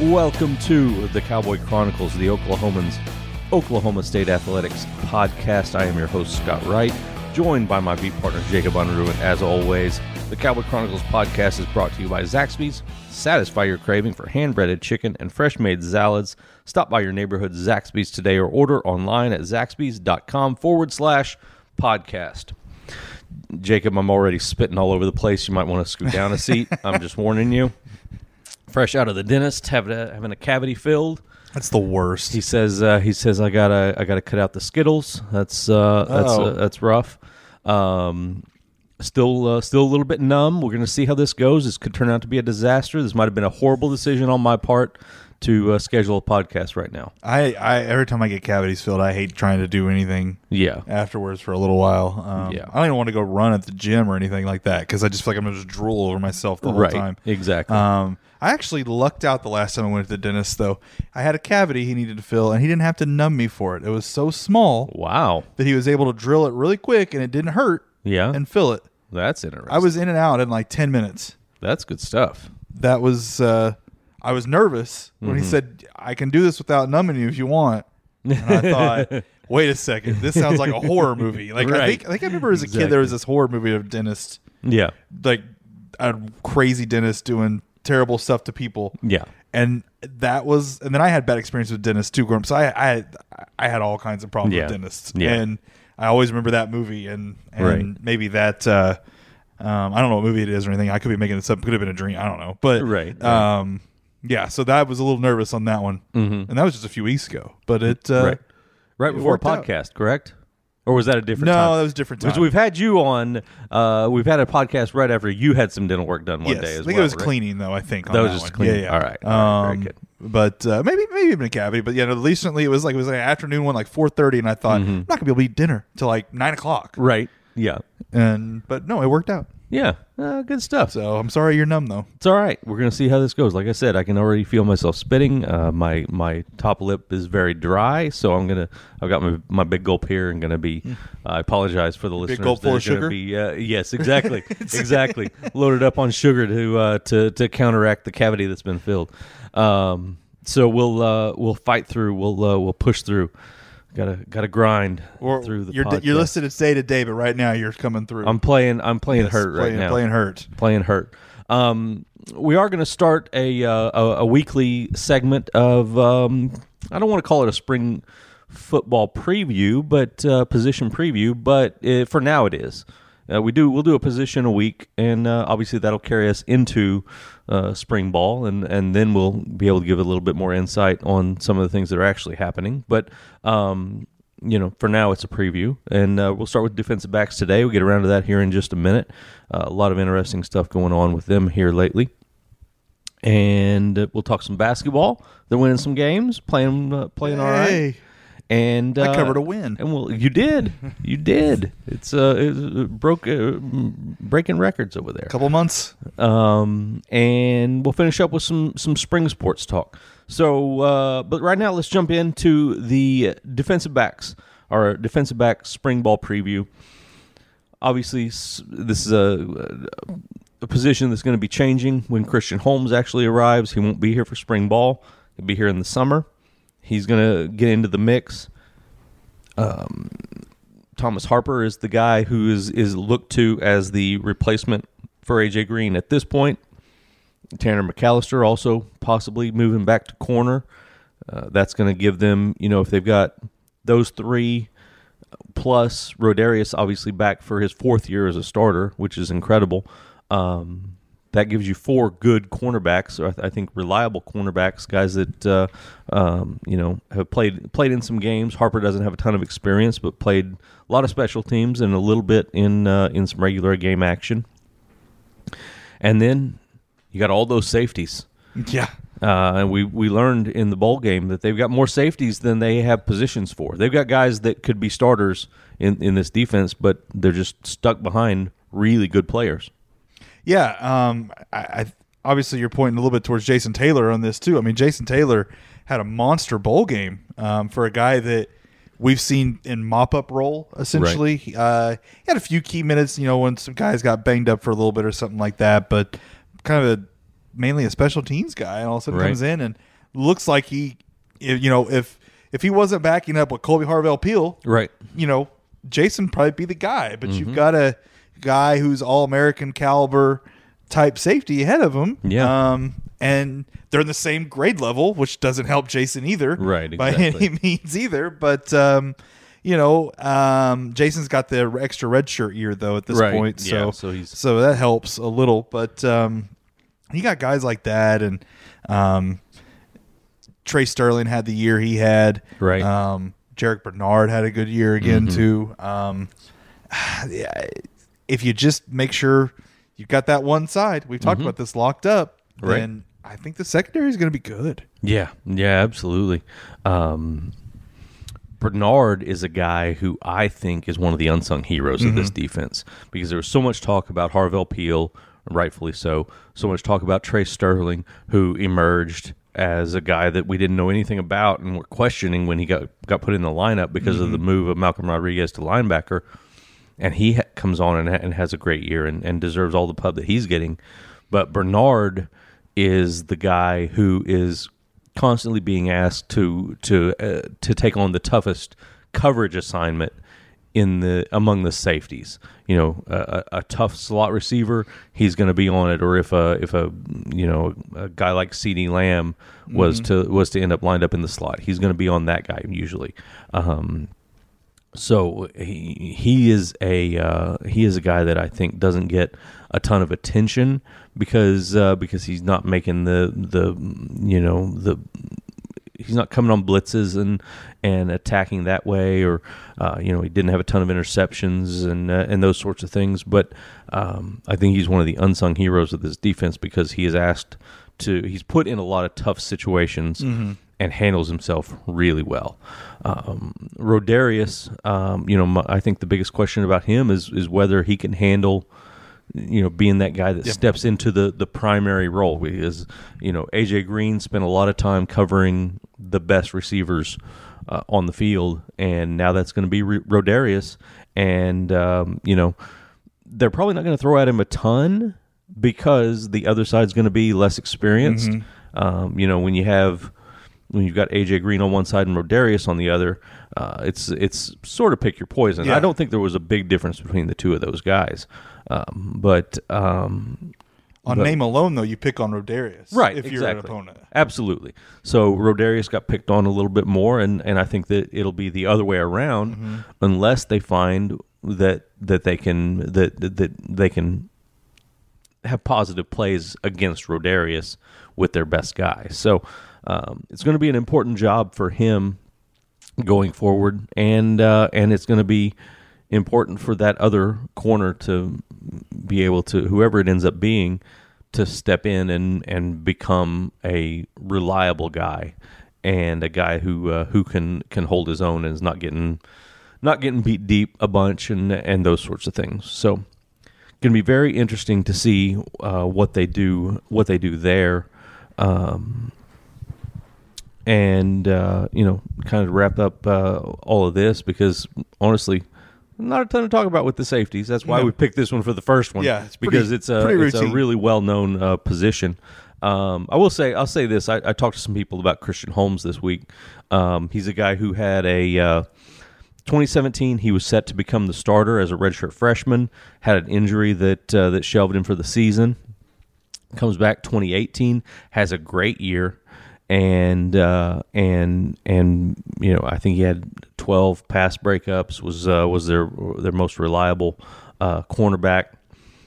Welcome to the Cowboy Chronicles, the Oklahoman's Oklahoma State Athletics podcast. I am your host, Scott Wright, joined by my beat partner, Jacob Unruh. As always, the Cowboy Chronicles podcast is brought to you by Zaxby's. Satisfy your craving for hand breaded chicken and fresh made salads. Stop by your neighborhood Zaxby's today or order online at zaxby's.com forward slash podcast. Jacob, I'm already spitting all over the place. You might want to scoot down a seat. I'm just warning you. Fresh out of the dentist, having a, having a cavity filled. That's the worst. He says uh, he says I gotta I gotta cut out the Skittles. That's uh, that's Oh. uh, that's rough. Um, still uh, still a little bit numb. We're gonna see how this goes. This could turn out to be a disaster. This might have been a horrible decision on my part to uh, schedule a podcast right now. I, I every time I get cavities filled, I hate trying to do anything Yeah, afterwards for a little while. Um, Yeah. I don't even want to go run at the gym or anything like that because I just feel like I'm gonna just drool over myself the whole right. time. Exactly. Um, I actually lucked out the last time I went to the dentist though. I had a cavity he needed to fill, and he didn't have to numb me for it. It was so small wow. that he was able to drill it really quick, and it didn't hurt, Yeah, and fill it. that's interesting. I was in and out in like ten minutes. that's good stuff. That was. Uh, I was nervous when Mm-hmm. he said, "I can do this without numbing you if you want." And I thought, wait a second, this sounds like a horror movie. Like I Right. think I think I remember as a kid there was this horror movie of dentist, Yeah, like a crazy dentist doing terrible stuff to people. yeah, And that was, and then I had bad experience with dentists too. Up, so I, I, I had all kinds of problems Yeah. with dentists, Yeah. and I always remember that movie, and and Right. maybe that, uh, um, I don't know what movie it is or anything. I could be making this up. Could have been a dream. I don't know, but Right, um, yeah. So that was a little nervous on that one, mm-hmm. and that was just a few weeks ago. But it, uh, right, right it before a worked out. podcast, correct? Or was that a different no, time? that was a different time. Because we've had you on, uh, we've had a podcast right after you had some dental work done one yes, day as I think well. it was right? cleaning though. I think That was just one. cleaning. Yeah, yeah. All right, all right, very Um, good. But uh, maybe maybe even a cavity. But yeah, no, recently it was like it was like an afternoon one, like four thirty, and I thought Mm-hmm. I'm not gonna be able to eat dinner till like nine o'clock. Right. Yeah. And but no, it worked out. Yeah. Uh, good stuff. So I'm sorry you're numb though. It's all right. We're gonna see how this goes. Like I said, I can already feel myself spitting. Uh, my my top lip is very dry, so I'm gonna. I've got my, my big gulp here, and gonna be. I apologize for the listeners. Big gulp full of sugar? Be, uh, yes, exactly, exactly. Loaded up on sugar to uh, to to counteract the cavity that's been filled. Um, so we'll uh, we'll fight through. We'll uh, we'll push through. Gotta gotta grind Or through the you're podcast. you're listed as day to day, but right now you're coming through. I'm playing. I'm playing Yes, hurt playing, right now. Playing hurt. playing hurt. Um, we are going to start a, uh, a a weekly segment of um, I don't want to call it a spring football preview, but uh, position preview. But uh, for now, it is. Uh, we do we'll do a position a week, and uh, obviously that'll carry us into uh, spring ball, and and then we'll be able to give a little bit more insight on some of the things that are actually happening. But um, you know, for now it's a preview, and uh, we'll start with defensive backs today. We'll get around to that here in just a minute. Uh, a lot of interesting stuff going on with them here lately, and uh, we'll talk some basketball. They're winning some games, playing uh, playing all right, And I uh, covered a win. And well, you did, you did. It's uh, it broke uh, breaking records over there. A couple months. Um, and we'll finish up with some some spring sports talk. So, uh, but right now, let's jump into the defensive backs, our defensive back spring ball preview. Obviously, this is a, a position that's going to be changing when Christian Holmes actually arrives. He won't be here for spring ball; he'll be here in the summer. He's going to get into the mix. Um, Thomas Harper is the guy who is is looked to as the replacement for AJ Green at this point. Tanner McAllister also possibly moving back to corner. Uh, that's going to give them, you know, if they've got those three plus Rodarius obviously back for his fourth year as a starter, which is incredible. Um, that gives you four good cornerbacks, or I, th- I think reliable cornerbacks, guys that uh, um, you know have played played in some games. Harper doesn't have a ton of experience, but played a lot of special teams and a little bit in uh, in some regular game action. And then you got all those safeties. Yeah. Uh, and we, we learned in the bowl game that they've got more safeties than they have positions for. They've got guys that could be starters in, in this defense, but they're just stuck behind really good players. Yeah, um, I, I obviously you're pointing a little bit towards Jason Taylor on this too. I mean, Jason Taylor had a monster bowl game um, for a guy that we've seen in mop up role essentially. Uh, he had a few key minutes, you know, when some guys got banged up for a little bit or something like that, but kind of a mainly a special teams guy, and all of a sudden Right. comes in and looks like he, you know, if if he wasn't backing up with Kolby Harvell Peel, Right. you know, Jason probably be the guy. But Mm-hmm. you've got a guy who's all American caliber type safety ahead of him. Yeah. Um, and they're in the same grade level, which doesn't help Jason either. Right, By any means either. But um, you know, um, Jason's got the extra red shirt year though at this Right, point. So yeah, so he's- so that helps a little. But um, you got guys like that and um, Trey Sterling had the year he had. Right. Um, Jarrick Bernard had a good year again Mm-hmm. too. Um, yeah, if you just make sure you've got that one side, we've talked about this locked up, Mm-hmm. Right. then I think the secondary is going to be good. Yeah, yeah, absolutely. Um, Bernard is a guy who I think is one of the unsung heroes of this defense because there was so much talk about Harvell Peel, rightfully so, so much talk about Trey Sterling, who emerged as a guy that we didn't know anything about and were questioning when he got got put in the lineup because of the move of Malcolm Rodriguez to linebacker and he ha- comes on and, ha- and has a great year and, and deserves all the pub that he's getting. But Bernard is the guy who is constantly being asked to to uh, to take on the toughest coverage assignment in the among the safeties. You know, a, a tough slot receiver, he's going to be on it. Or if a if a you know a guy like CeeDee Lamb was to was to end up lined up in the slot, he's going to be on that guy usually. Um, so he he is a uh, he is a guy that I think doesn't get a ton of attention because uh, because he's not making the the you know the he's not coming on blitzes and and attacking that way or uh, you know he didn't have a ton of interceptions and uh, and those sorts of things. But um, I think he's one of the unsung heroes of this defense because he is asked to he's put in a lot of tough situations and handles himself really well. Um, Rodarius, um, you know, my, I think the biggest question about him is is whether he can handle, you know, being that guy that steps into the the primary role. Because you know, AJ Green spent a lot of time covering the best receivers uh, on the field, and now that's going to be Ro- Rodarius, and um, you know, they're probably not going to throw at him a ton because the other side's going to be less experienced. Um, you know, when you have when you've got AJ Green on one side and Rodarius on the other, uh, it's it's sort of pick your poison. Yeah. I don't think there was a big difference between the two of those guys, um, but um, On But- name alone, though, you pick on Rodarius, right, If exactly. you're an opponent, absolutely. So Rodarius got picked on a little bit more, and, and I think that it'll be the other way around, Mm-hmm. unless they find that that they can that that, that they can have positive plays against Rodarius with their best guy. So um, it's going to be an important job for him going forward, and uh, and it's going to be important for that other corner to be able to whoever it ends up being to step in and and become a reliable guy and a guy who uh, who can can hold his own and is not getting not getting beat deep a bunch and and those sorts of things. So going to be very interesting to see uh, what they do what they do there. Um, and uh, you know, kind of wrap up uh, all of this because honestly, not a ton to talk about with the safeties. That's why No. we picked this one for the first one. Yeah, it's because pretty- it's a it's a really well known uh, position. Um, I will say I'll say this. I, I talked to some people about Christian Holmes this week. Um, he's a guy who had a uh, 2017. He was set to become the starter as a redshirt freshman. Had an injury that uh, that shelved him for the season comes back 2018 has a great year and uh, and and you know I think he had 12 pass breakups was uh, was their their most reliable uh, cornerback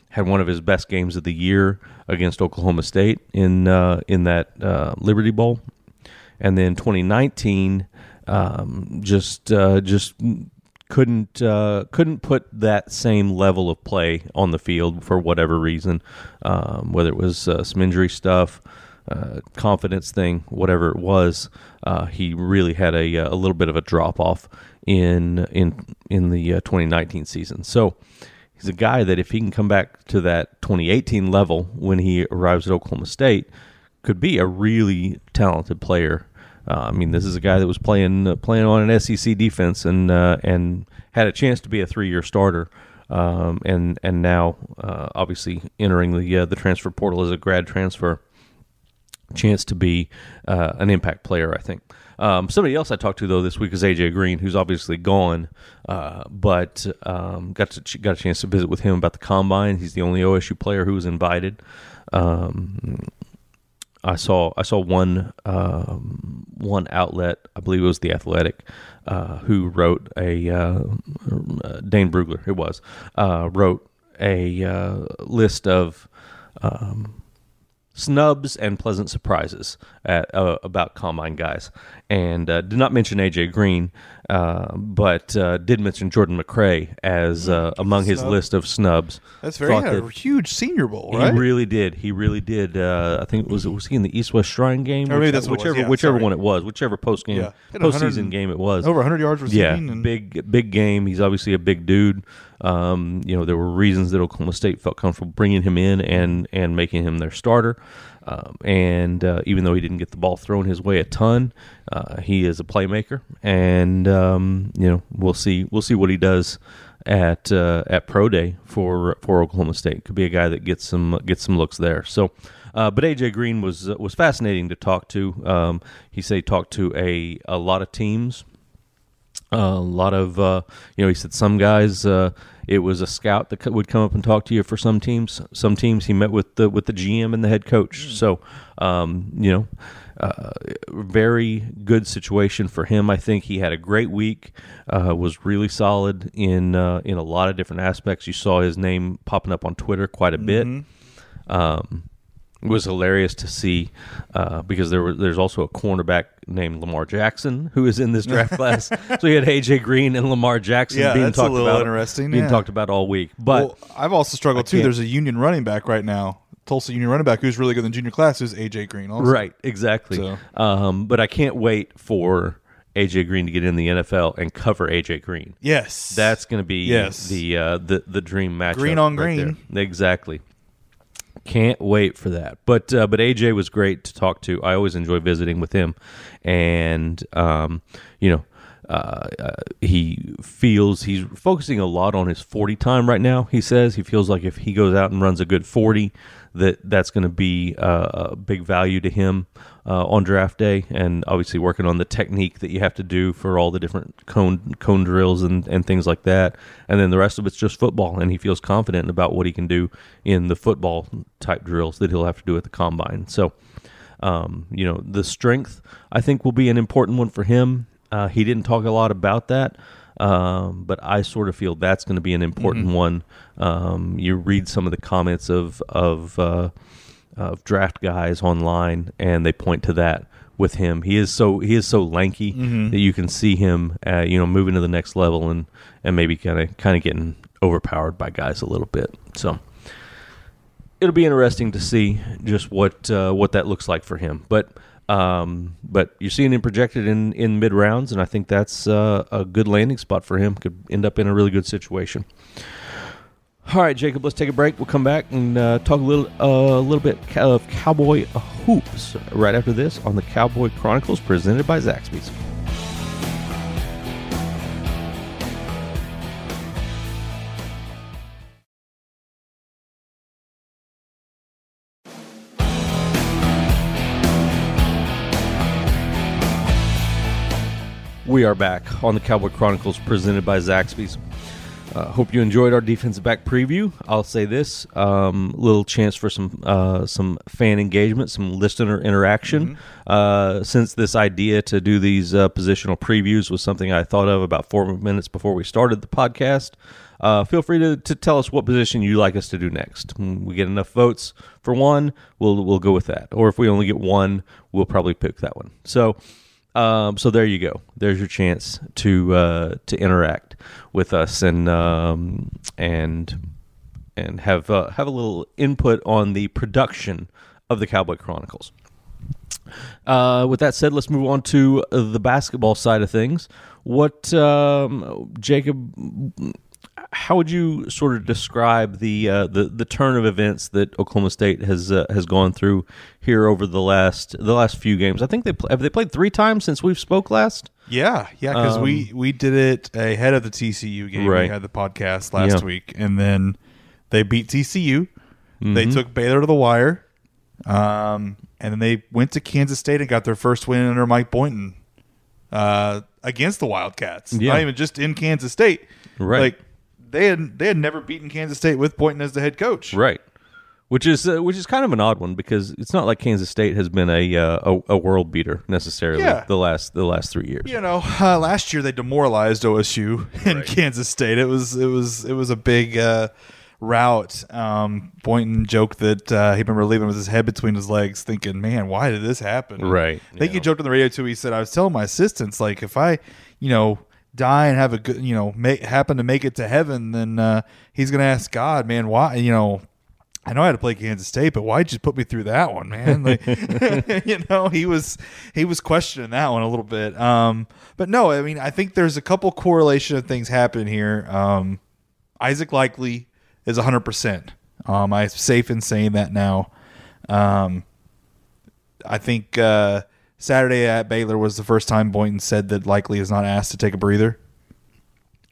had one of his best games of the year against Oklahoma State in uh, in that uh, Liberty Bowl and then 2019 um, just uh, just couldn't uh, couldn't put that same level of play on the field for whatever reason, um, whether it was uh, some injury stuff, uh, confidence thing, whatever it was. Uh, he really had a, a little bit of a drop off in in in the uh, 2019 season. So he's a guy that if he can come back to that 2018 level when he arrives at Oklahoma State, could be a really talented player. Uh, I mean, this is a guy that was playing uh, playing on an SEC defense and uh, and had a chance to be a three year starter, um, and and now uh, obviously entering the uh, the transfer portal as a grad transfer. chance to be uh, an impact player. I think. Um, somebody else I talked to though this week is AJ Green, who's obviously gone, but um, got to got a chance to visit with him about the combine. He's the only OSU player who was invited. Um, I saw I saw one um, one outlet, I believe it was the Athletic, uh, who wrote a uh, Dane Brugler. It was uh, wrote a uh, list of um, snubs and pleasant surprises at, uh, about combine guys, and uh, did not mention AJ Green, uh, but uh, did mention Jordan McRae as uh, among his Snub. list of snubs. That's very Thought had a huge Senior Bowl, right? he really did. He really did. Uh, I think it was was he in the East West Shrine game? Or maybe Which- that's what it was. whichever Yeah, whichever sorry. one it was, whichever post game Yeah. Hit 100 postseason game it was. Over 100 yards receiving. Yeah, and big big game. He's obviously a big dude. Um, you know, there were reasons that Oklahoma State felt comfortable bringing him in and and making him their starter. Um, and uh, even though he didn't get the ball thrown his way a ton, uh, he is a playmaker. And um, you know, we'll see we'll see what he does at uh, at pro day for for Oklahoma State. Could be a guy that gets some gets some looks there. So. Uh, but AJ Green was uh, was fascinating to talk to. Um, he said he talked to a, a lot of teams a lot of uh, you know he said some guys it was a scout that would come up and talk to you for some teams. Some teams he met with the with the GM and the head coach. So um, you know uh, very good situation for him. I think he had a great week uh, was really solid in uh, in a lot of different aspects. You saw his name popping up on Twitter quite a bit. Um, it was hilarious to see uh, because there were there's also a cornerback named Lamar Jackson who is in this draft class. So you had AJ Green and Lamar Jackson Yeah, being that's a talked little about, interesting, being yeah. talked about all week. But well, I've also struggled too. can't- There's a Union running back right now, Tulsa Union running back, who's really good in the junior class, who's AJ Green. Also. right, exactly. So- Um, but I can't wait for AJ Green to get in the NFL and cover AJ Green. Yes, That's going to be Yes. the uh, the the dream match. Green on right green. there. Exactly. Can't wait for that. But uh, but AJ was great to talk to. I always enjoy visiting with him, and um, you know. Uh, uh, he feels he's focusing a lot on his 40 time right now. He says he feels like if he goes out and runs a good 40, that that's going to be uh, a big value to him uh, on draft day, and obviously working on the technique that you have to do for all the different cone cone drills and, and things like that. And then the rest of it's just football, and he feels confident about what he can do in the football type drills that he'll have to do at the combine. So, um, you know, the strength I think will be an important one for him. Uh, he didn't talk a lot about that. Um, but I sort of feel that's going to be an important one. Um, you read some of the comments of of uh, of draft guys online, and they point to that with him. He is so he is so lanky that you can see him, uh, you know, moving to the next level and and maybe kind of kind of getting overpowered by guys a little bit. So it'll be interesting to see just what uh, what that looks like for him. But um, but you're seeing him projected in in mid rounds, and I think that's uh, a good landing spot for him. Could end up in a really good situation. All right, Jacob, let's take a break. We'll come back and uh, talk a little uh, a little bit of cowboy hoops right after this on the Cowboy Chronicles, presented by Zaxby's. We are back on the Cowboy Chronicles presented by Zaxby's. Uh, hope you enjoyed our defensive back preview. I'll say this: um, little chance for some uh, some fan engagement, some listener interaction. Uh, since this idea to do these uh, positional previews was something I thought of about four minutes before we started the podcast, uh, feel free to, to tell us what position you'd like us to do next. When we get enough votes for one, we'll we'll go with that. Or if we only get one, we'll probably pick that one. So. Um, so there you go. There's your chance to uh, to interact with us and um, and and have uh, have a little input on the production of the Cowboy Chronicles. Uh, with that said, let's move on to the basketball side of things. What um, Jacob? How would you sort of describe the uh, the the turn of events that Oklahoma State has uh, has gone through here over the last the last few games? I think they pl- have they played three times since we've spoke last. Yeah, yeah, because we we did it ahead of the TCU game. Right. We had the podcast last Yeah. week, and then they beat TCU. They Mm-hmm. took Baylor to the wire. Um, and then they went to Kansas State and got their first win under Mike Boynton uh, against the Wildcats. Yeah. Not even just in Kansas State. Right. Like they had they had never beaten Kansas State with Boynton as the head coach. Right. Which is uh, which is kind of an odd one because it's not like Kansas State has been a uh, a, a world beater necessarily Yeah. the last the last three years. You know, uh, last year they demoralized OSU in Right. Kansas State. It was it was it was a big uh, rout. Um, Boynton joked that uh, he remember leaving with his head between his legs, thinking, "Man, why did this happen?" Right. I think he Yeah. joked on the radio too. He said, "I was telling my assistants like if I, you know." Die and have a good, you know, make, happen to make it to heaven, then uh, he's gonna ask God, man, why, you know, I know I had to play Kansas State, but why'd you put me through that one, man? Like, you know, he was he was questioning that one a little bit. Um, but no, I mean, I think there's a couple correlation of things happen here. Um, Isaac Likekele is 100. percent Um, I'm safe in saying that now. Um, I think uh, Saturday at Baylor was the first time Boynton said that Likekele is not asked to take a breather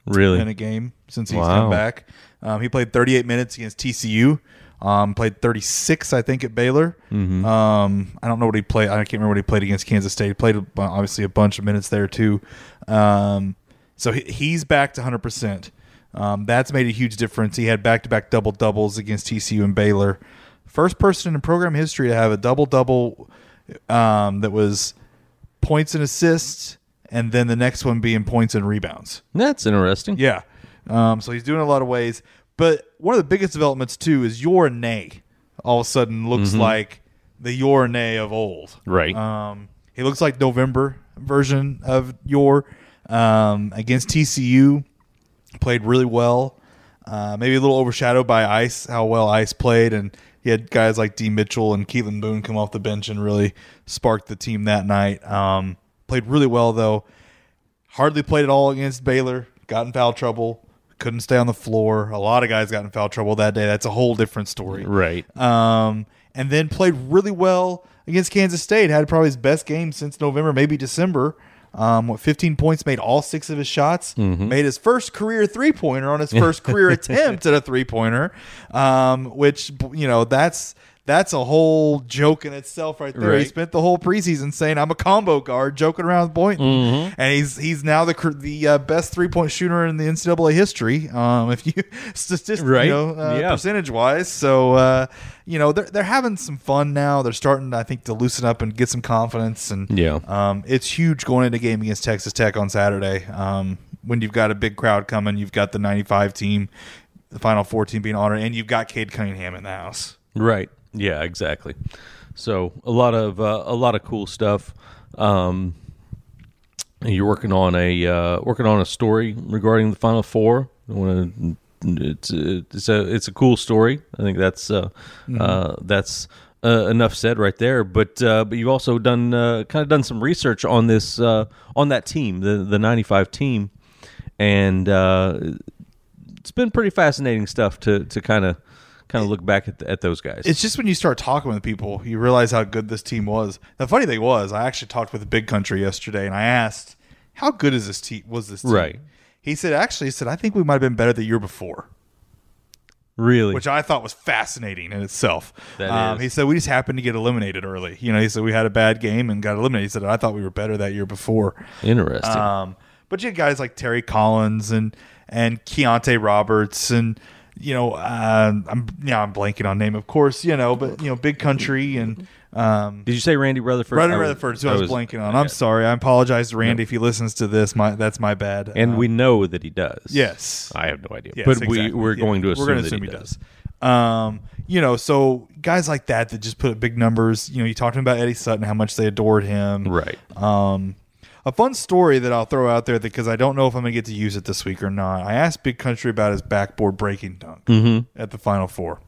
Really? in a game since he's Wow. come back. Um, he played 38 minutes against TCU. Um, played 36, I think, at Baylor. Mm-hmm. Um, I don't know what he played. I can't remember what he played against Kansas State. He played uh, obviously a bunch of minutes there too. Um, so he, he's back to 100. percent um, That's made a huge difference. He had back-to-back double doubles against TCU and Baylor. First person in program history to have a double double um, that was points and assists, and then the next one being points and rebounds. That's interesting. Yeah. Um, so he's doing a lot of ways. But one of the biggest developments too is Yor Anei all of a sudden looks like the Yor Anei of old. Right. Um, he looks like November version of your um, against TCU. Played really well. Uh, maybe a little overshadowed by Ice, how well Ice played, and he had guys like Dee Mitchell and Keylan Boone come off the bench and really sparked the team that night. Um, played really well though. Hardly played at all against Baylor. Got in foul trouble. Couldn't stay on the floor. A lot of guys got in foul trouble that day. That's a whole different story Right. um, and then played really well against Kansas State. Had probably his best game since November, maybe December. Um, what 15 points, made all six of his shots, made his first career three pointer on his first career attempt at a three pointer, um, which you know that's that's a whole joke in itself right there. He spent the whole preseason saying I'm a combo guard, joking around with Boynton, and he's he's now the the uh, best three point shooter in the NCAA history. Um, if you statistically, Right. you know, uh, Yeah. percentage wise. So uh, you know they're they're having some fun now. They're starting, I think, to loosen up and get some confidence. And Yeah. um, it's huge going into a game against Texas Tech on Saturday. Um, when you've got a big crowd coming, you've got the '95 team, the Final Four team being honored, and you've got Cade Cunningham in the house. Right. Yeah. Exactly. So a lot of uh, a lot of cool stuff. Um, you're working on a uh, working on a story regarding the Final Four. I wanna- It's it's a it's a cool story. I think that's uh, uh, that's uh, enough said right there. But uh, but you've also done uh, kind of done some research on this uh, on that team, the the '95 team, and uh, it's been pretty fascinating stuff to to kind of kind of look back at at those guys. It's just when you start talking with people, you realize how good this team was. The funny thing was, I actually talked with Big Country yesterday, and I asked, "How good is this team? Was this team?" Right. He said, "Actually, he said I think we might have been better the year before." really which I thought was fascinating in itself. That um, is. He said we just happened to get eliminated early. You know, he said we had a bad game and got eliminated. He said I thought we were better that year before. interesting. Um, but you had guys like Terry Collins and and Chianti Roberts and you know uh, I'm yeah I'm blanking on name of course you know but you know Big Country and um, Did you say Randy Rutherford? Randy Rutherford who I was, blanking on. I'm sorry. I apologize to Randy if he listens to this. My that's my bad. And Uh, we know that he does. yes I have no idea. Yes, but we exactly. we're Yeah. going to assume, we're gonna that assume he, he does. does. Um, you know, so guys like that that just put up big numbers. You know, you talked about Eddie Sutton, how much they adored him. Right. Um, a fun story that I'll throw out there because I don't know if I'm gonna get to use it this week or not. I asked Big Country about his backboard breaking dunk Mm-hmm. at the Final Four.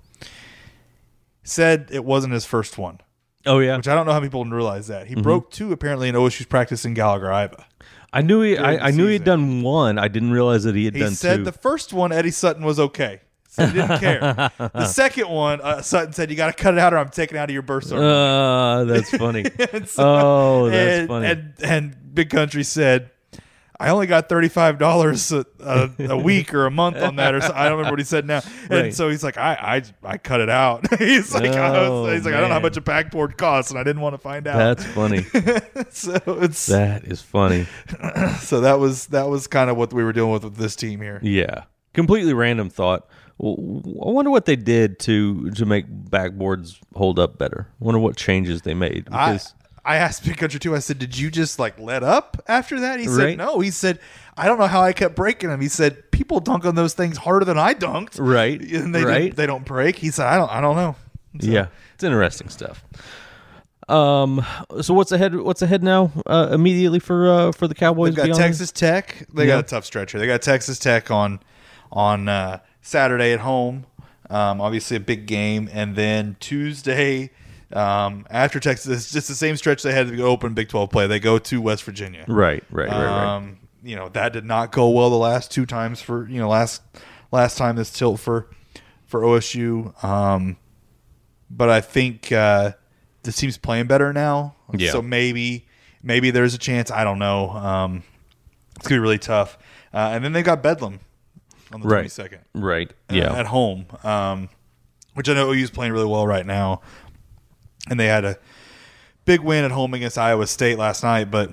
Said it wasn't his first one, Oh yeah. which I don't know how people didn't realize that he Mm-hmm. broke two apparently in OSU's practice in Gallagher-Iba. I knew he. I, I knew he had done one. I didn't realize that he had He done said two. the first one, Eddie Sutton was okay. So he didn't care. the second one, uh, Sutton said, "You got to cut it out, or I'm taking it out of your burst." ceremony." uh, that's funny. So- oh, that's and, funny. And, and Big Country said, I only got thirty five dollars a, a, week or a month on that, or so, I don't remember what he said now. And Right. so he's like, I I, I cut it out. he's like, I Oh, was, he's like, I don't know how much a backboard costs, and I didn't want to find out. That's funny. so it's that is funny. so that was that was kind of what we were dealing with with this team here. Yeah, completely random thought. I wonder what they did to to make backboards hold up better. I wonder what changes they made I, because I asked Big Country too. I said, "Did you just like let up after that?" He said, Right. "No." He said, "I don't know how I kept breaking them." He said, "People dunk on those things harder than I dunked, Right, And they right. they don't break." He said, "I don't, I don't know." So- yeah, it's interesting stuff. Um, so what's ahead? What's ahead now? Uh, immediately for uh for the Cowboys. They've got beyond- Texas Tech. They Yeah. got a tough stretch here. They got Texas Tech on on uh, Saturday at home. Um, obviously, a big game, and then Tuesday um, after Texas, it's just the same stretch they had to open Big Twelve play. They go to West Virginia. Right, right, right, right. Um, you know that did not go well the last two times for you know last last time this tilt for for OSU. Um, but I think uh, the team's playing better now. Yeah. So maybe maybe there's a chance. I don't know. Um, it's gonna be really tough. Uh, and then they got Bedlam on the Right. twenty second. Right. uh, Yeah. at home, um, which I know OU's playing really well right now, and they had a big win at home against Iowa State last night. But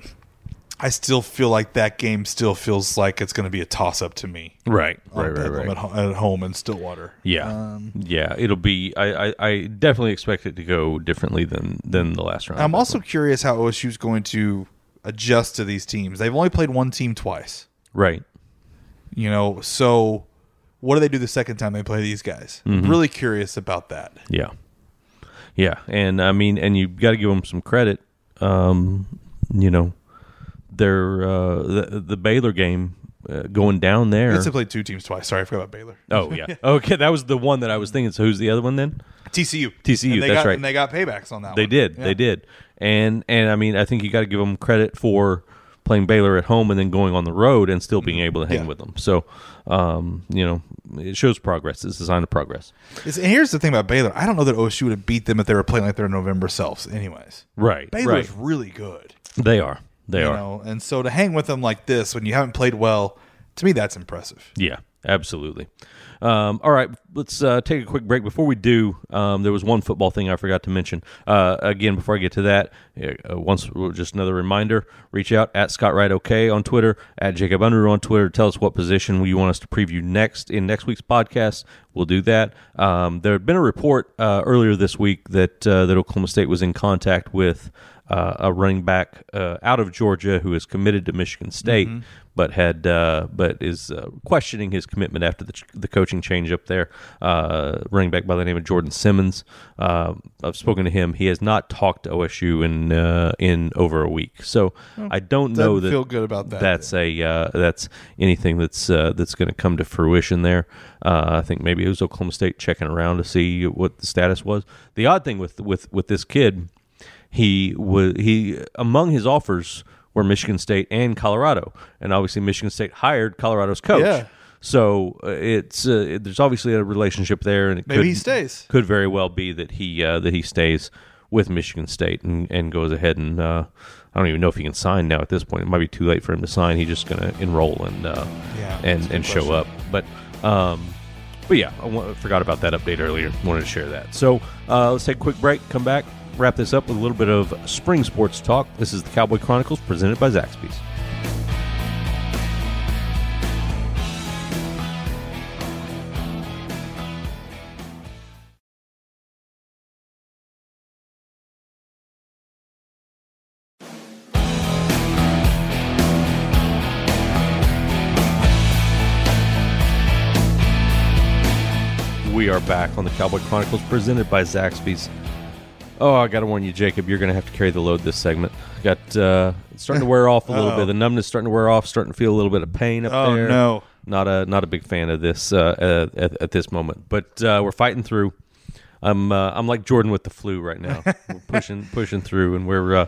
I still feel like that game still feels like it's going to be a toss up to me. right. Right. Right. Right. At, ho- at home in Stillwater. Yeah. Um, yeah. It'll be. I, I. I definitely expect it to go differently than than the last round. I'm also curious how OSU's going to adjust to these teams. They've only played one team twice. right. You know, so what do they do the second time they play these guys? Mm-hmm. Really curious about that. Yeah. Yeah, and I mean, and you got to give them some credit. Um, you know, their uh, the, the Baylor game uh, going down there. They played two teams twice. Sorry, I forgot about Baylor. Oh yeah. Okay, that was the one that I was thinking. So who's the other one then? TCU. TCU, And they that's got, right. And they got paybacks on that They one. did. Yeah. They did. And and I mean, I think you got to give them credit for playing Baylor at home and then going on the road and still being able to hang. Yeah. with them. So, um, you know, it shows progress. It's a sign of progress. It's- and here's the thing about Baylor. I don't know that OSU would have beat them if they were playing like their November selves. Anyways, Right. Baylor's right. really good. They are. They you are. know, and so to hang with them like this when you haven't played well, to me that's impressive. Yeah, absolutely. Um, all right, let's uh, take a quick break. Before we do, um, there was one football thing I forgot to mention. Uh, again, before I get to that, uh, once just another reminder: reach out at Scott Wright OK on Twitter, at Jacob Unruh on Twitter. Tell us what position you want us to preview next in next week's podcast. We'll do that. Um, there had been a report uh, earlier this week that uh, that Oklahoma State was in contact with uh, a running back uh, out of Georgia who is committed to Michigan State, but had uh, but is uh, questioning his commitment after the, ch- the coaching change up there. Uh, running back by the name of Jordan Simmons. Uh, I've spoken to him. He has not talked to OSU in uh, in over a week, so I don't know that feel good about that. that's a uh, that's anything that's uh, that's going to come to fruition there. Uh, I think maybe it was Oklahoma State checking around to see what the status was. The odd thing with with with this kid, he was he among his offers were Michigan State and Colorado, and obviously Michigan State hired Colorado's coach. Yeah. So uh, it's uh, it- there's obviously a relationship there, and it Maybe could, he stays. Could very well be that he uh, that he stays with Michigan State and, and goes ahead and uh, I don't even know if he can sign now at this point. It might be too late for him to sign. He's just going to enroll and uh, Yeah, and and show up. But um, but yeah, I forgot about that update earlier. Wanted to share that. So uh, let's take a quick break. Come back. Wrap this up with a little bit of spring sports talk. This is the Cowboy Chronicles presented by Zaxby's. We are back on the Cowboy Chronicles presented by Zaxby's. Oh, I got to warn you, Jacob, you're going to have to carry the load this segment. Got uh, it's starting to wear off a little bit. The numbness starting to wear off. Starting to feel a little bit of pain up Oh, there. no. not a not a big fan of this uh, uh, at, at this moment. But uh, we're fighting through. I'm uh, I'm like Jordan with the flu right now. we're pushing pushing through, and we're. Uh,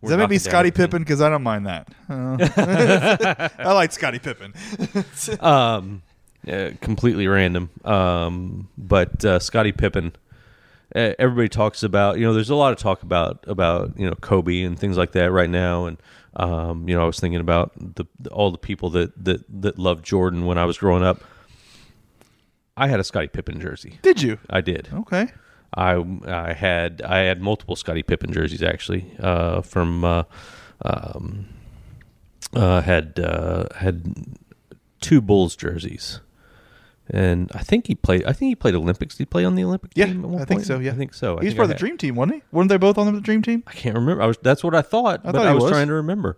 Does that make me Scottie Pippen? Because I don't mind that. Uh, I like Scottie Pippen. um, uh, completely random. Um, but uh, Scottie Pippen everybody talks about you know there's a lot of talk about about you know Kobe and things like that right now and um, you know I was thinking about the, all the people that that that loved Jordan when I was growing up. I had a Scottie Pippen jersey. Did you? I did. Okay. I I had I had multiple Scottie Pippen jerseys actually uh, from uh, um, uh, had uh, had two Bulls jerseys, and I think he played. I think he played Olympics. Did he play on the Olympic Yeah, team? I think so. Yeah, I think so. I He's think part of the dream team, wasn't he? Weren't they both on the dream team? I can't remember. I was that's what I thought, but thought I was, was. trying to remember.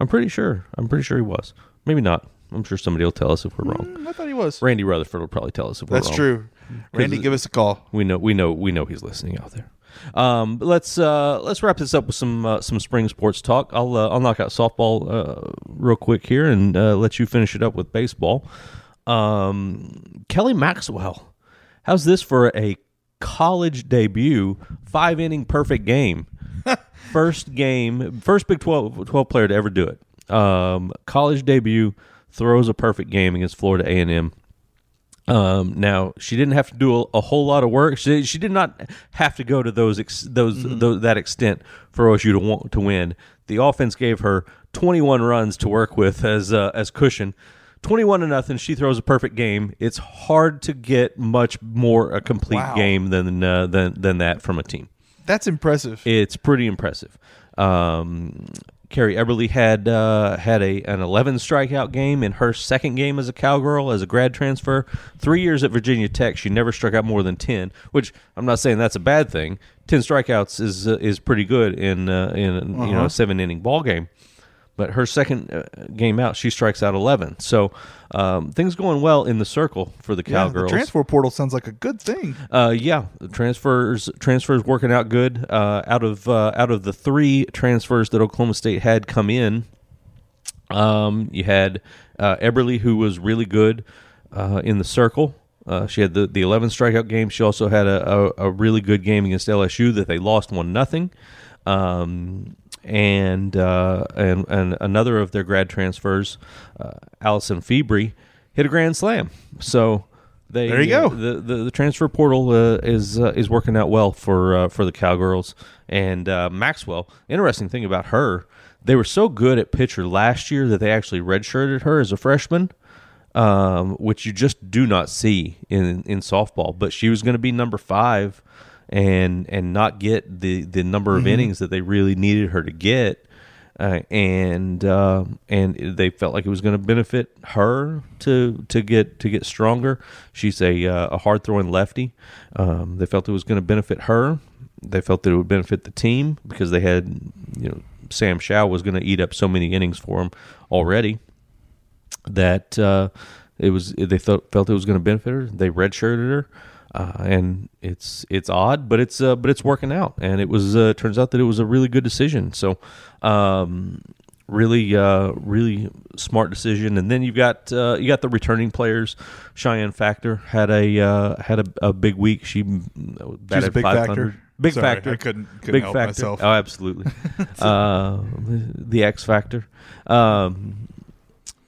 I'm pretty sure. I'm pretty sure he was. Maybe not. I'm sure somebody will tell us if we're wrong. Mm, I thought he was. Randy Rutherford will probably tell us if we're wrong. That's true. Randy, give us a call. We know we know we know he's listening out there. Um, but let's uh, let's wrap this up with some uh, some spring sports talk. I'll uh, I'll knock out softball uh, real quick here and uh, let you finish it up with baseball. Um, Kelly Maxwell, how's this for a college debut? Five inning perfect game. first game, first Big 12, 12 player to ever do it. Um, college debut throws a perfect game against Florida A and M. Um, now she didn't have to do a, a whole lot of work. She, she did not have to go to those ex, those, those that extent for OSU to want to win. The offense gave her 21 runs to work with as uh, as cushion. 21 to nothing. She throws a perfect game. It's hard to get much more a complete Wow. game than uh, than than that from a team. That's impressive. It's pretty impressive. Um, Carrie Eberle had uh, had a an 11 strikeout game in her second game as a cowgirl as a grad transfer. Three years at Virginia Tech, she never struck out more than 10. Which I'm not saying that's a bad thing. 10 strikeouts is uh, is pretty good in uh, in you know a seven inning ball game. But her second uh, game out, she strikes out 11. So um, things going well in the circle for the yeah, the cowgirls. transfer portal sounds like a good thing. Uh, yeah, the transfers transfers working out good. Uh, out of uh, out of the three transfers that Oklahoma State had come in, um, you had uh, Eberle, who was really good uh, in the circle. Uh, she had the, the 11 strikeout game. She also had a, a, a really good game against LSU that they lost one nothing. Um, and uh, and and another of their grad transfers, uh, Alysen Febrey, hit a grand slam. So they There you go. The the, the transfer portal uh, is uh, is working out well for uh, for the Cowgirls and uh, Maxwell. Interesting thing about her, they were so good at pitcher last year that they actually redshirted her as a freshman um, which you just do not see in in softball. But she was going to be number five, and and not get the the number of innings that they really needed her to get, uh, and uh, and they felt like it was going to benefit her to to get to get stronger. She's a uh, a hard throwing lefty. Um, they felt it was going to benefit her. They felt that it would benefit the team because they had you know Sam Show was going to eat up so many innings for them already that uh, it was they felt it was going to benefit her. They redshirted her, uh, and it's it's odd, but it's uh, but it's working out. And it was uh, turns out that it was a really good decision. So. Um, Really, uh, really smart decision. And then you've got uh, you got the returning players. Chyenne Factor had a uh, had a, a big week. She batted big 500. factor? Big Sorry, factor. I couldn't- couldn't big help factor. myself. Oh, absolutely. uh, the X Factor. Um,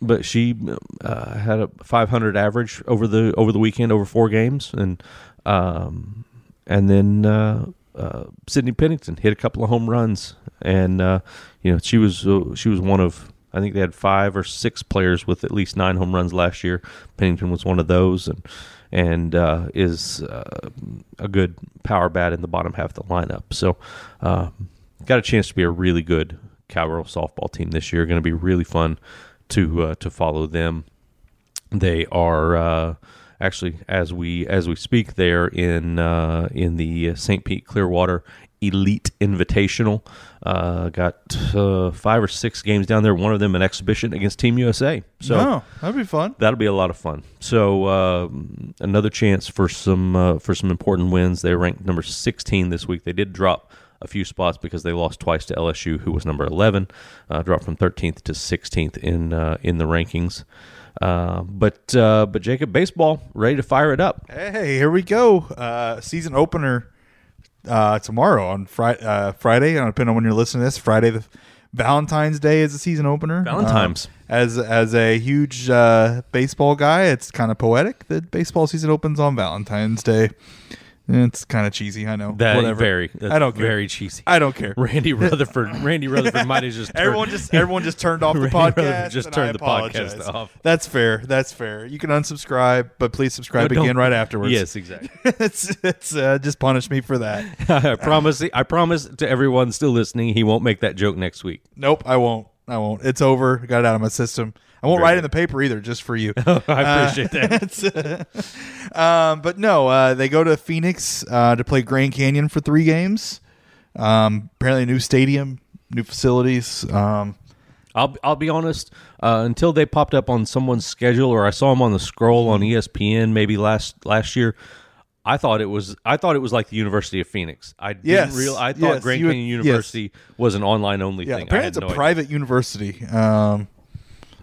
but she uh, had a 500 average over the over the weekend over four games, and um, and then uh, uh, Sydney Pennington hit a couple of home runs, and uh, you know she was uh, she was one of I think they had five or six players with at least nine home runs last year. Pennington was one of those, and and uh, is a good power bat in the bottom half of the lineup. So um, got a chance to be a really good cowgirl softball team this year. Going to be really fun to uh, to follow them. They are uh, actually as we as we speak, they're in uh, in the St. Pete Clearwater Elite Invitational. Uh, got uh, five or six games down there. One of them an exhibition against Team USA. So no, that'd be fun. that'll be a lot of fun. So uh, another chance for some uh, for some important wins. They ranked number 16 this week. They did drop a few spots because they lost twice to LSU, who was number 11, uh, dropped from 13th to 16th in uh, in the rankings. Uh, but uh, but Jacob, baseball ready to fire it up. Hey, here we go. Uh, season opener uh, tomorrow on Friday. Uh, Friday, depending on when you're listening to this, Friday the Valentine's Day is the season opener. Valentine's. As as a huge uh, baseball guy, it's kind of poetic that baseball season opens on Valentine's Day. It's kind of cheesy, I know. That Whatever. very. That's I don't care. Very cheesy. I don't care. Randy Rutherford. Randy Rutherford might have just turned- Everyone just everyone just turned off the Randy podcast. Rutherford just turned the podcast off. That's fair. That's fair. You can unsubscribe, but please subscribe No, don't- again right afterwards. Yes, exactly. it's it's uh, just punish me for that. I promise. I promise to everyone still listening, he won't make that joke next week. Nope, I won't. I won't. It's over. I got it out of my system. I won't Very write good. in the paper either, just for you. I appreciate that. that. um, but no, uh, they go to Phoenix uh, to play Grand Canyon for three games. Um, apparently, a new stadium, new facilities. Um, I'll I'll be honest. Uh, until they popped up on someone's schedule, or I saw them on the scroll on ESPN, maybe last last year. I thought it was I thought it was like the University of Phoenix. I didn't Yes, real I thought yes, Grand would- Canyon yes. University was an online only yeah, thing. I apparently it's a no idea. private university. Um,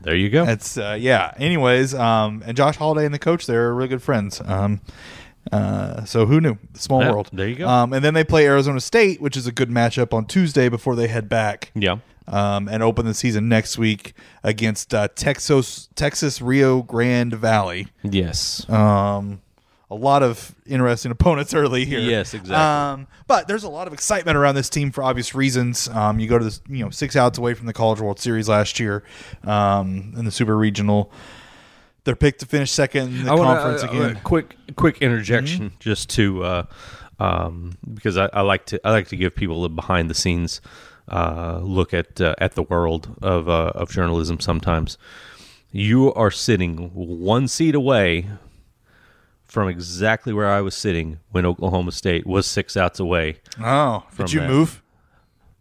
There you go. It's uh, yeah. Anyways, um, and Josh Holliday and the coach they're really good friends. Um, uh, so who knew? Small Yeah, world. there you go. Um, and then they play Arizona State, which is a good matchup on Tuesday before they head back. yeah. Um, and open the season next week against uh, Texas Texas Rio Grande Valley. Yes. Um, a lot of interesting opponents early here. Yes, exactly. Um, but there's a lot of excitement around this team for obvious reasons. Um, you go to this, you know, six outs away from the College World Series last year, um, in the Super Regional. They're picked to finish second in the I wanna, conference uh, again. uh, quick, quick interjection, just to uh, um, because I, I like to I like to give people a behind the scenes uh, look at uh, at the world of uh, of journalism. Sometimes you are sitting one seat away from exactly where I was sitting when Oklahoma State was six outs away. oh, did you that. move?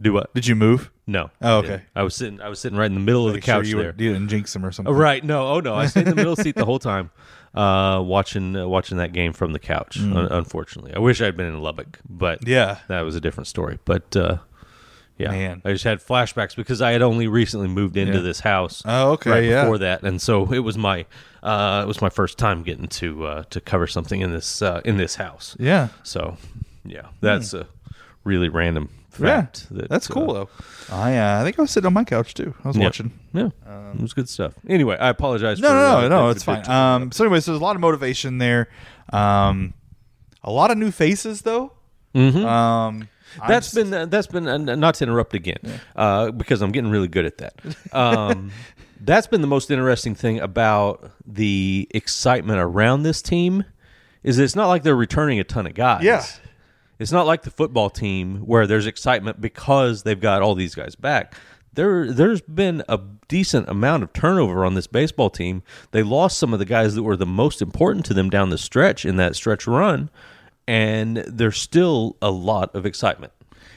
Do what? Did you move? No. Oh, okay. didn't. I was sitting. I was sitting right in the middle of the Make sure couch you, there. were- you didn't jinx them or something. Oh, right. No. Oh no. I stayed in the middle seat the whole time, uh, watching uh, watching that game from the couch. Un- unfortunately, I wish I'd been in Lubbock, but Mm. Yeah. that was a different story. But uh, yeah, Man. I just had flashbacks because I had only recently moved into Yeah. this house. Oh, okay, Right yeah. before that, and so it was my uh, it was my first time getting to uh, to cover something in this uh, in this house. Yeah. So yeah, that's a really random Hmm. Yeah. fact. that, That's cool uh, though. I uh, I think I was sitting on my couch too. I was yeah. watching. Yeah, it was good stuff. Anyway, I apologize. No, for, no, uh, no, no. It's fine. Um, so, anyways, there's a lot of motivation there. Um, a lot of new faces, though. Mhm. Um, That's just- been uh, that's been uh, not to interrupt again uh, because I'm getting really good at that. Um, that's been the most interesting thing about the excitement around this team is it's not like they're returning a ton of guys. Yeah. it's not like the football team where there's excitement because they've got all these guys back. There, there's been a decent amount of turnover on this baseball team. They lost some of the guys that were the most important to them down the stretch in that stretch run, and there's still a lot of excitement.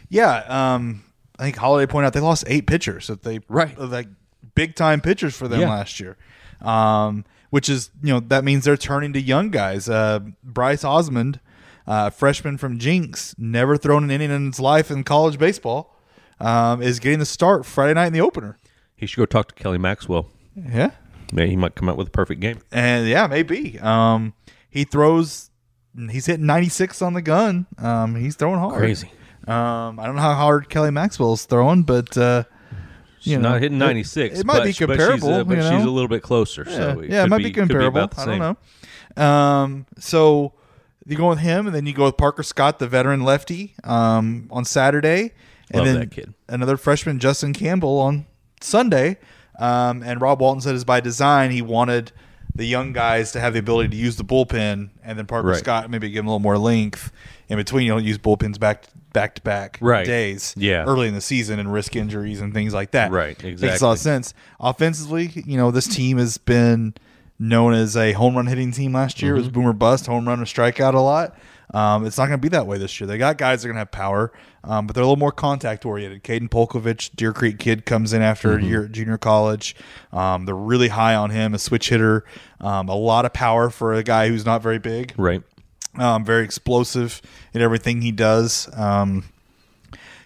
yeah. Um, I think Holliday pointed out they lost eight pitchers that they Right. like big time pitchers for them Yeah. last year. Um, which is you know that means they're turning to young guys. Uh, Bryce Osmond, uh, freshman from Jenks, never thrown an inning in his life in college baseball, um, is getting the start Friday night in the opener. He should go talk to Kelly Maxwell. Yeah. Maybe he might come out with a perfect game. And yeah, maybe. Um, he throws. He's hitting 96 on the gun. Um, he's throwing hard. Crazy. Um, I don't know how hard Kelly Maxwell's throwing, but uh, She's you know, not hitting 96. It, might but- be but she's, uh, comparable. But, you she's, a little bit closer. yeah, so it yeah, it might be, could comparable. the I don't know. Um, so you go with him, and then you go with Parker Scott, the veteran lefty, um, on Saturday, and Love then kid. another freshman, Justin Campbell, on Sunday. Um, and Rob Walton said, "Is by design. He wanted the young guys to have the ability to use the bullpen, and then Parker Right. Scott maybe give him a little more length in between. You don't use bullpens back back to back Right. days, Yeah. early in the season and risk injuries and things like that. Right, Makes a lot exactly. of sense. Offensively, you know, this team has been known as a home run hitting team last year. It Mm-hmm. was boomer bust, home run or strikeout a lot. Um, it's not going to be that way this year. They got guys that are going to have power, um, but they're a little more contact oriented. Caden Polkovich, Deer Creek kid, comes in after Mm-hmm. a year at junior college. Um, they're really high on him, a switch hitter, um, a lot of power for a guy who's not very big Right. um, very explosive in everything he does. Um,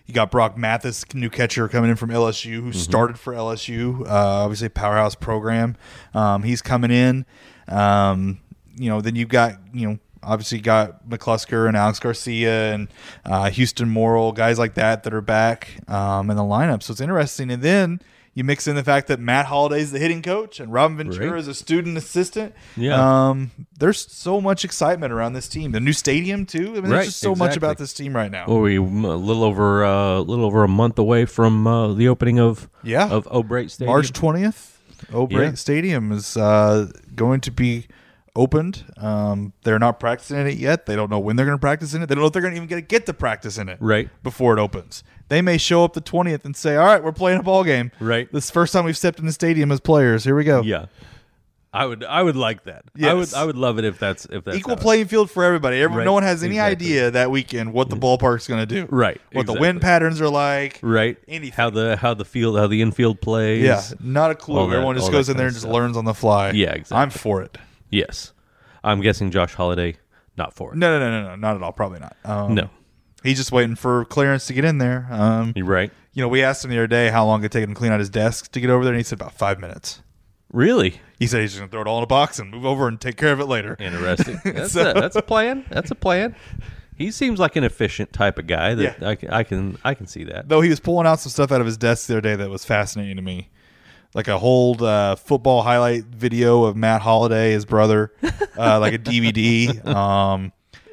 you got Brock Mathis, new catcher coming in from LSU, who started for LSU. Uh, obviously, a powerhouse program. Um, he's coming in. Um, you know, then you've got you know obviously got McCusker and Alix Garcia and uh, Hueston Morrill, guys like that that are back um, in the lineup. So it's interesting. And then You mix in the fact that Matt Holliday is the hitting coach and Robin Ventura Right. is a student assistant. Yeah. Um, there's so much excitement around this team. The new stadium too. I mean, Right, there's just so much about this team right now. Well, we a little over uh, a little over a month away from uh, the opening of Yeah. of O'Brate Stadium. March 20th, O'Brate Yeah. Stadium is uh, going to be opened. Um, they're not practicing in it yet. They don't know when they're going to practice in it. They don't know if they're going to even get to get to practice in it Right. before it opens. They may show up the 20th and say, "All right, we're playing a ball game." Right. This is the first time we've stepped in the stadium as players. Here we go. Yeah, I would I would like that. I would I would love it if that's if that's Equal playing field for everybody. Everyone, Right. No one has any Exactly. idea that weekend what the ballpark's going to do. Right. What the wind patterns are like. Right. Anything. How the how the field how the infield plays. Yeah. Not a clue. All that- Everyone just goes in there and just stuff. learns on the fly. Yeah, exactly. I'm for it. Yes. I'm guessing Josh Holliday not for it. No, no, no, no, no, not at all. Probably not. Um, No. He's just waiting for clearance to get in there. Um, You're right. you know, we asked him the other day how long it take him to clean out his desk to get over there, and he said about five minutes. Really He said he's just gonna throw it all in a box and move over and take care of it later. interesting. That's So- a, that's a plan. That's a plan. He seems like an efficient type of guy that Yeah. I, can, I can I can see that. Though he was pulling out some stuff out of his desk the other day that was fascinating to me, like a whole uh, football highlight video of Matt Holliday, his brother, uh, like a DVD, um,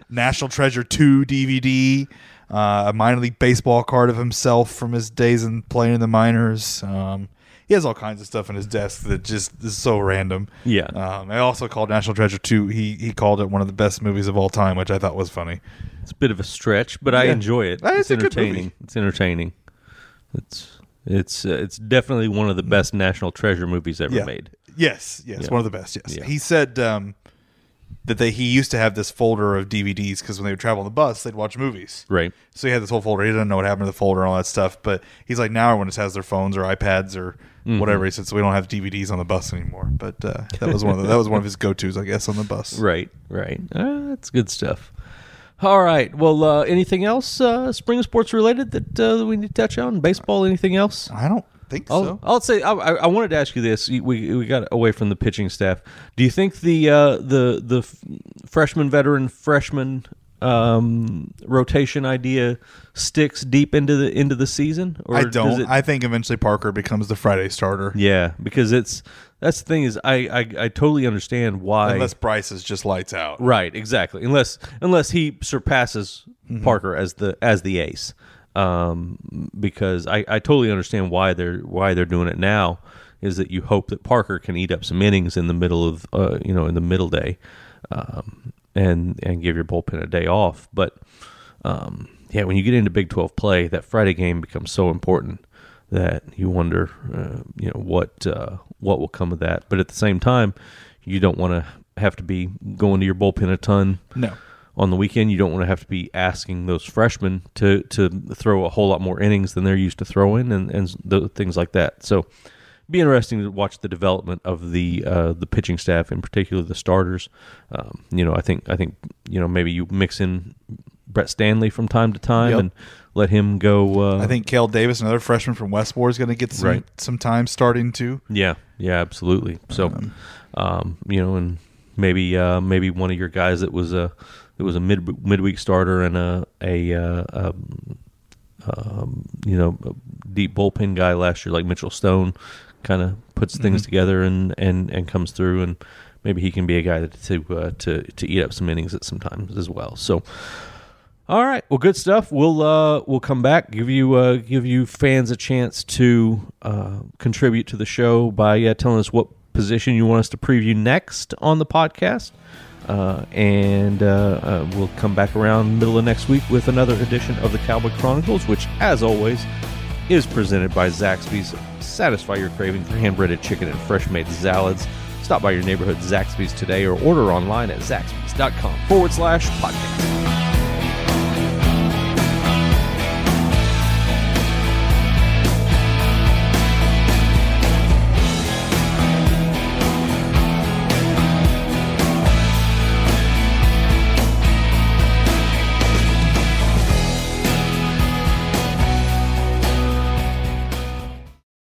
National Treasure Two DVD, uh, a minor league baseball card of himself from his days in playing in the minors. Um, he has all kinds of stuff in his desk that just is so random. Yeah. Um, I also called National Treasure Two. He he called it one of the best movies of all time, which I thought was funny. It's a bit of a stretch, but I Yeah. enjoy it. It's, it's a good entertaining. movie. It's entertaining. It's it's uh, it's definitely one of the best National Treasure movies ever yeah. made. Yes, yes, Yeah. one of the best. Yes, Yeah. he said um, that they he used to have this folder of DVDs because when they would travel on the bus, they'd watch movies. Right. So he had this whole folder. He didn't know what happened to the folder and all that stuff. But he's like, now everyone just has their phones or iPads or Mm-hmm. whatever. He said, so we don't have DVDs on the bus anymore. But uh, that was one of the, that was one of his go tos, I guess, on the bus. Right. Right. Uh, that's good stuff. All right. Well, uh, anything else uh, spring sports related that uh, we need to touch on? Baseball? Anything else? I don't think I'll, so. I'll say I, I I wanted to ask you this. We we got away from the pitching staff. Do you think the uh, the the f- freshman veteran freshman um, rotation idea sticks deep into the into the season? Or I don't. it- I think eventually Parker becomes the Friday starter. yeah, because it's that's the thing is I I, I totally understand why. Unless Bryce is just lights out. Right, exactly. Unless unless he surpasses Mm-hmm. Parker as the as the ace, um, because I, I totally understand why they're why they're doing it now. Is that you hope that Parker can eat up some innings in the middle of uh, you know in the middle day, um, and and give your bullpen a day off. But um, yeah, when you get into Big Twelve play, that Friday game becomes so important that you wonder, uh, you know, what uh, what will come of that. But at the same time, you don't want to have to be going to your bullpen a ton No. on the weekend. You don't want to have to be asking those freshmen to to throw a whole lot more innings than they're used to throwing, and and the, things like that. So. Be interesting to watch the development of the uh, the pitching staff, in particular the starters. Um, you know, I think I think you know maybe you mix in Brett Standlee from time to time Yep. and let him go. Uh, I think Kel Davis, another freshman from Westmoore, is going to get some Right. some time starting too. Yeah, yeah, absolutely. So, um, you know, and maybe uh, maybe one of your guys that was a that was a mid midweek starter and a a uh, um, um, you know a deep bullpen guy last year, like Mitchell Stone, kind of puts things together and, and and comes through, and maybe he can be a guy that to uh, to to eat up some innings at some times as well. So. All right. Well, good stuff. We'll uh, we'll come back give you uh, give you fans a chance to uh, contribute to the show by uh, telling us what position you want us to preview next on the podcast, uh, and uh, uh, we'll come back around middle of next week with another edition of the Cowboy Chronicles, which, as always, is presented by Zaxby's. Satisfy your craving for hand-breaded chicken and fresh-made salads. Stop by your neighborhood Zaxby's today or order online at zaxby's.com forward slash podcast.